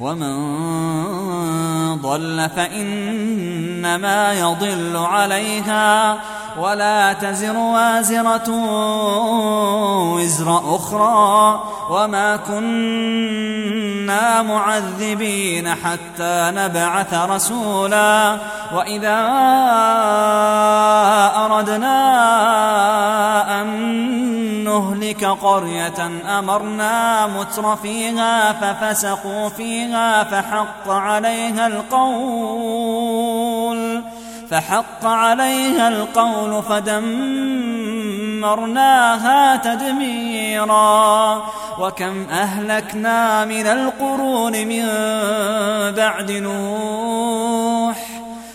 ومن ضل فإنما يضل عليها ولا تزر وازرة وزر أخرى وما كنا معذبين حتى نبعث رسولا وإذا أردنا أن نهلك قرية أمرنا متر فيها ففسقوا فيها فحق عليها القول فحق عليها القول فدمرناها تدميرا. وكم أهلكنا من القرون من بعد نوح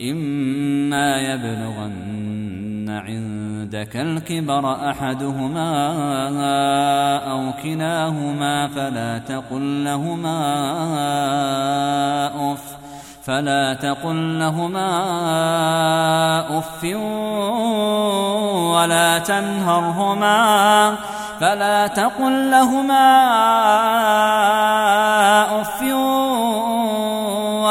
إما يبلغن عندك الكبر أحدهما أو كلاهما فلا تقل لهما أف فلا تقل لهما أف ولا تنهرهما فلا تقل لهما أف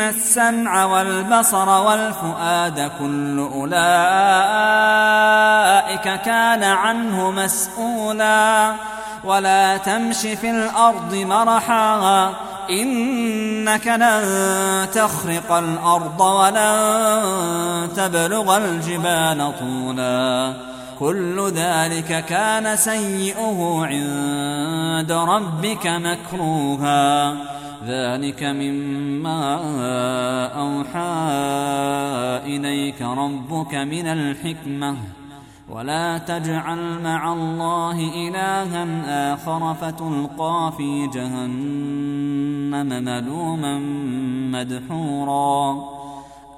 السمع والبصر والفؤاد كل أولئك كان عنه مسؤولا ولا تمش في الأرض مرحا إنك لن تخرق الأرض ولن تبلغ الجبال طولا كل ذلك كان سيئه عند ربك مكروها ذلك مما أوحى إليك ربك من الحكمة. ولا تجعل مع الله إلها آخر فتلقى في جهنم ملوما مدحورا.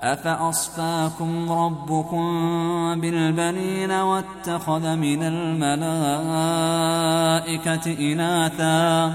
أفأصفاكم ربكم بالبنين واتخذ من الملائكة إناثا؟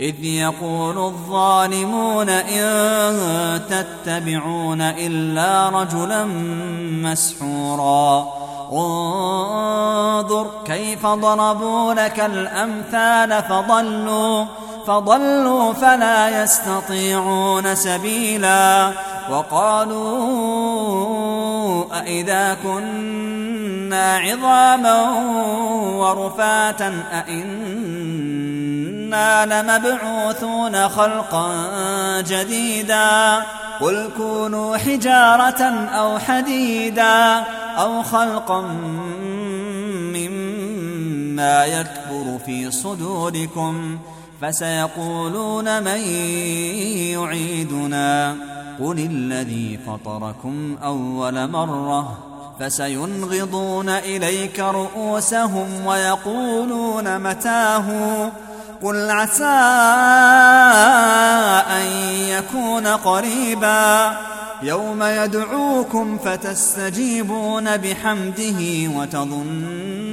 إذ يقول الظالمون إن تتبعون إلا رجلا مسحورا. انظر كيف ضربوا لك الأمثال فضلوا فضلوا فلا يستطيعون سبيلا. وقالوا أإذا كنا عظاما ورفاتا أإنا لمبعوثون خلقا جديدا. قل كونوا حجارة أو حديدا أو خلقا مما يكبر في صدوركم فسيقولون من يعيدنا. قل الذي فطركم أول مرة فسينغضون إليك رؤوسهم ويقولون متاه. قل عسى أن يكون قريبا يوم يدعوكم فتستجيبون بحمده وتظنون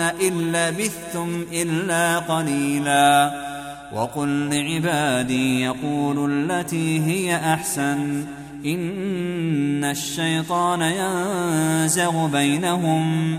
إن لبثتم إلا قليلا وقل لعبادي يقولوا التي هي أحسن إن الشيطان ينزغ بينهم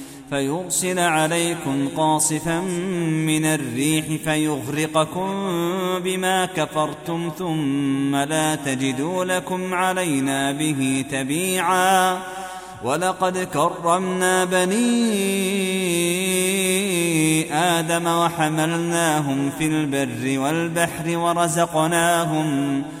فيرسل عليكم قاصفا من الريح فيغرقكم بما كفرتم ثم لا تجدوا لكم علينا به تبيعا. ولقد كرمنا بني آدم وحملناهم في البر والبحر ورزقناهم ورزقناهم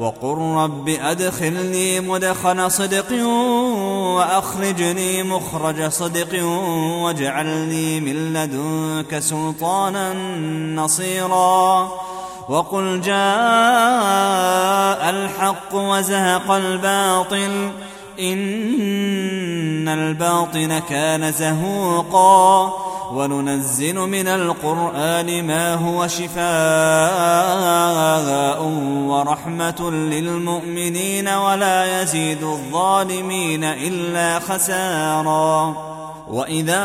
وقل رب أدخلني مدخل صدق وأخرجني مخرج صدق واجعلني من لدنك سلطانا نصيرا. وقل جاء الحق وزهق الباطل إن الباطن كان زهوقا. وننزل من القرآن ما هو شفاء ورحمة للمؤمنين ولا يزيد الظالمين إلا خسارا. وإذا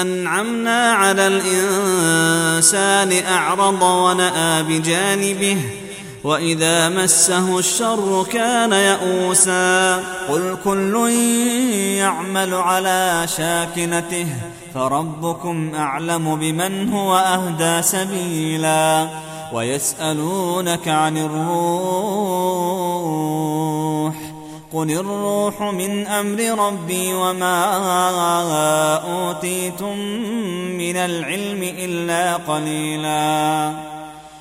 أنعمنا على الإنسان أعرض ونأى بجانبه وإذا مسه الشر كان يئوسا. قل كل يعمل على شاكنته فربكم أعلم بمن هو أهدى سبيلا. ويسألونك عن الروح قل الروح من أمر ربي وما أوتيتم من العلم إلا قليلا.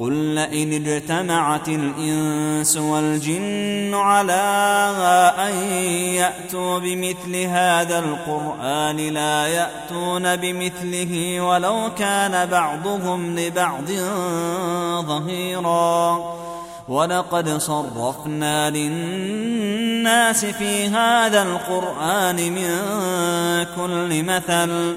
قل لئن اجتمعت الإنس والجن على أن يأتوا بمثل هذا القرآن لا يأتون بمثله ولو كان بعضهم لبعض ظهيرا ولقد صرفنا للناس في هذا القرآن من كل مثل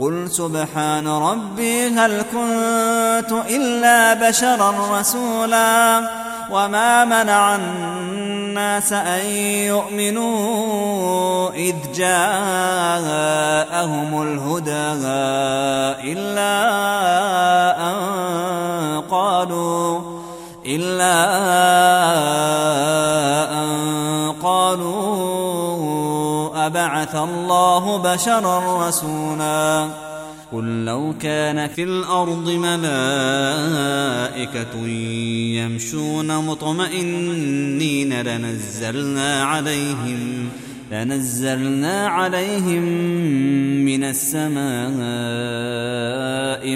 قل سبحان ربي هل كنت إلا بشرا رسولا وما منع الناس أن يؤمنوا إذ جاءهم الهدى إلا أن قالوا إلا أن أبعث الله بشرا رسولا. قل لو كان في الأرض ملائكة يمشون مطمئنين لنزلنا عليهم لنزلنا عليهم من السماء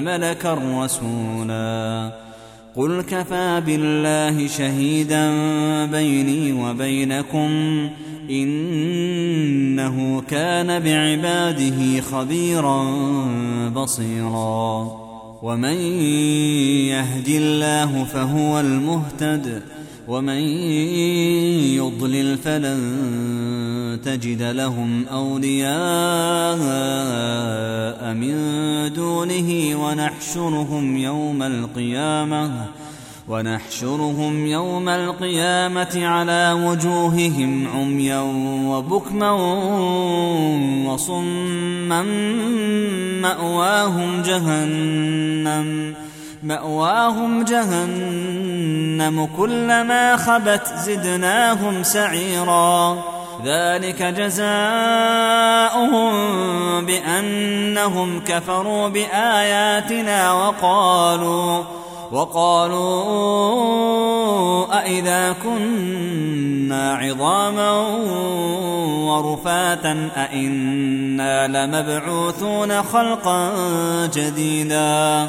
ملكا رسولا. قل كفى بالله شهيدا بيني وبينكم انه كان بعباده خبيرا بصيرا ومن يهد الله فهو المهتد ومن يضلل فلن تجد لهم أولياء من دونه ونحشرهم يوم القيامة ونحشرهم يوم القيامة على وجوههم عميا وبكما وصما مأواهم جهنم مأواهم جهنم كلما خبت زدناهم سعيرا. ذلك جزاؤهم بأنهم كفروا بآياتنا وقالوا وقالوا أإذا كنا عظاما ورفاتا أإنا لمبعوثون خلقا جديدا.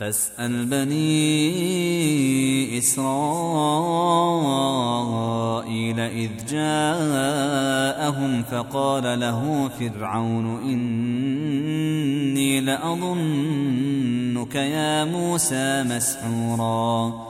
فاسأل بني إسرائيل إذ جاءهم فقال له فرعون إني لأظنك يا موسى مسحورا.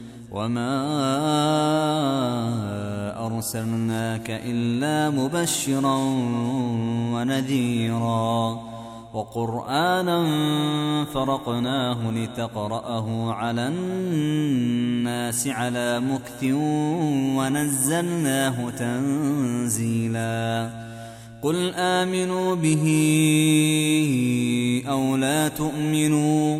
وما أرسلناك إلا مبشرا ونذيرا وقرآنا فرقناه لتقرأه على الناس على مكث ونزلناه تنزيلا قل آمنوا به أو لا تؤمنوا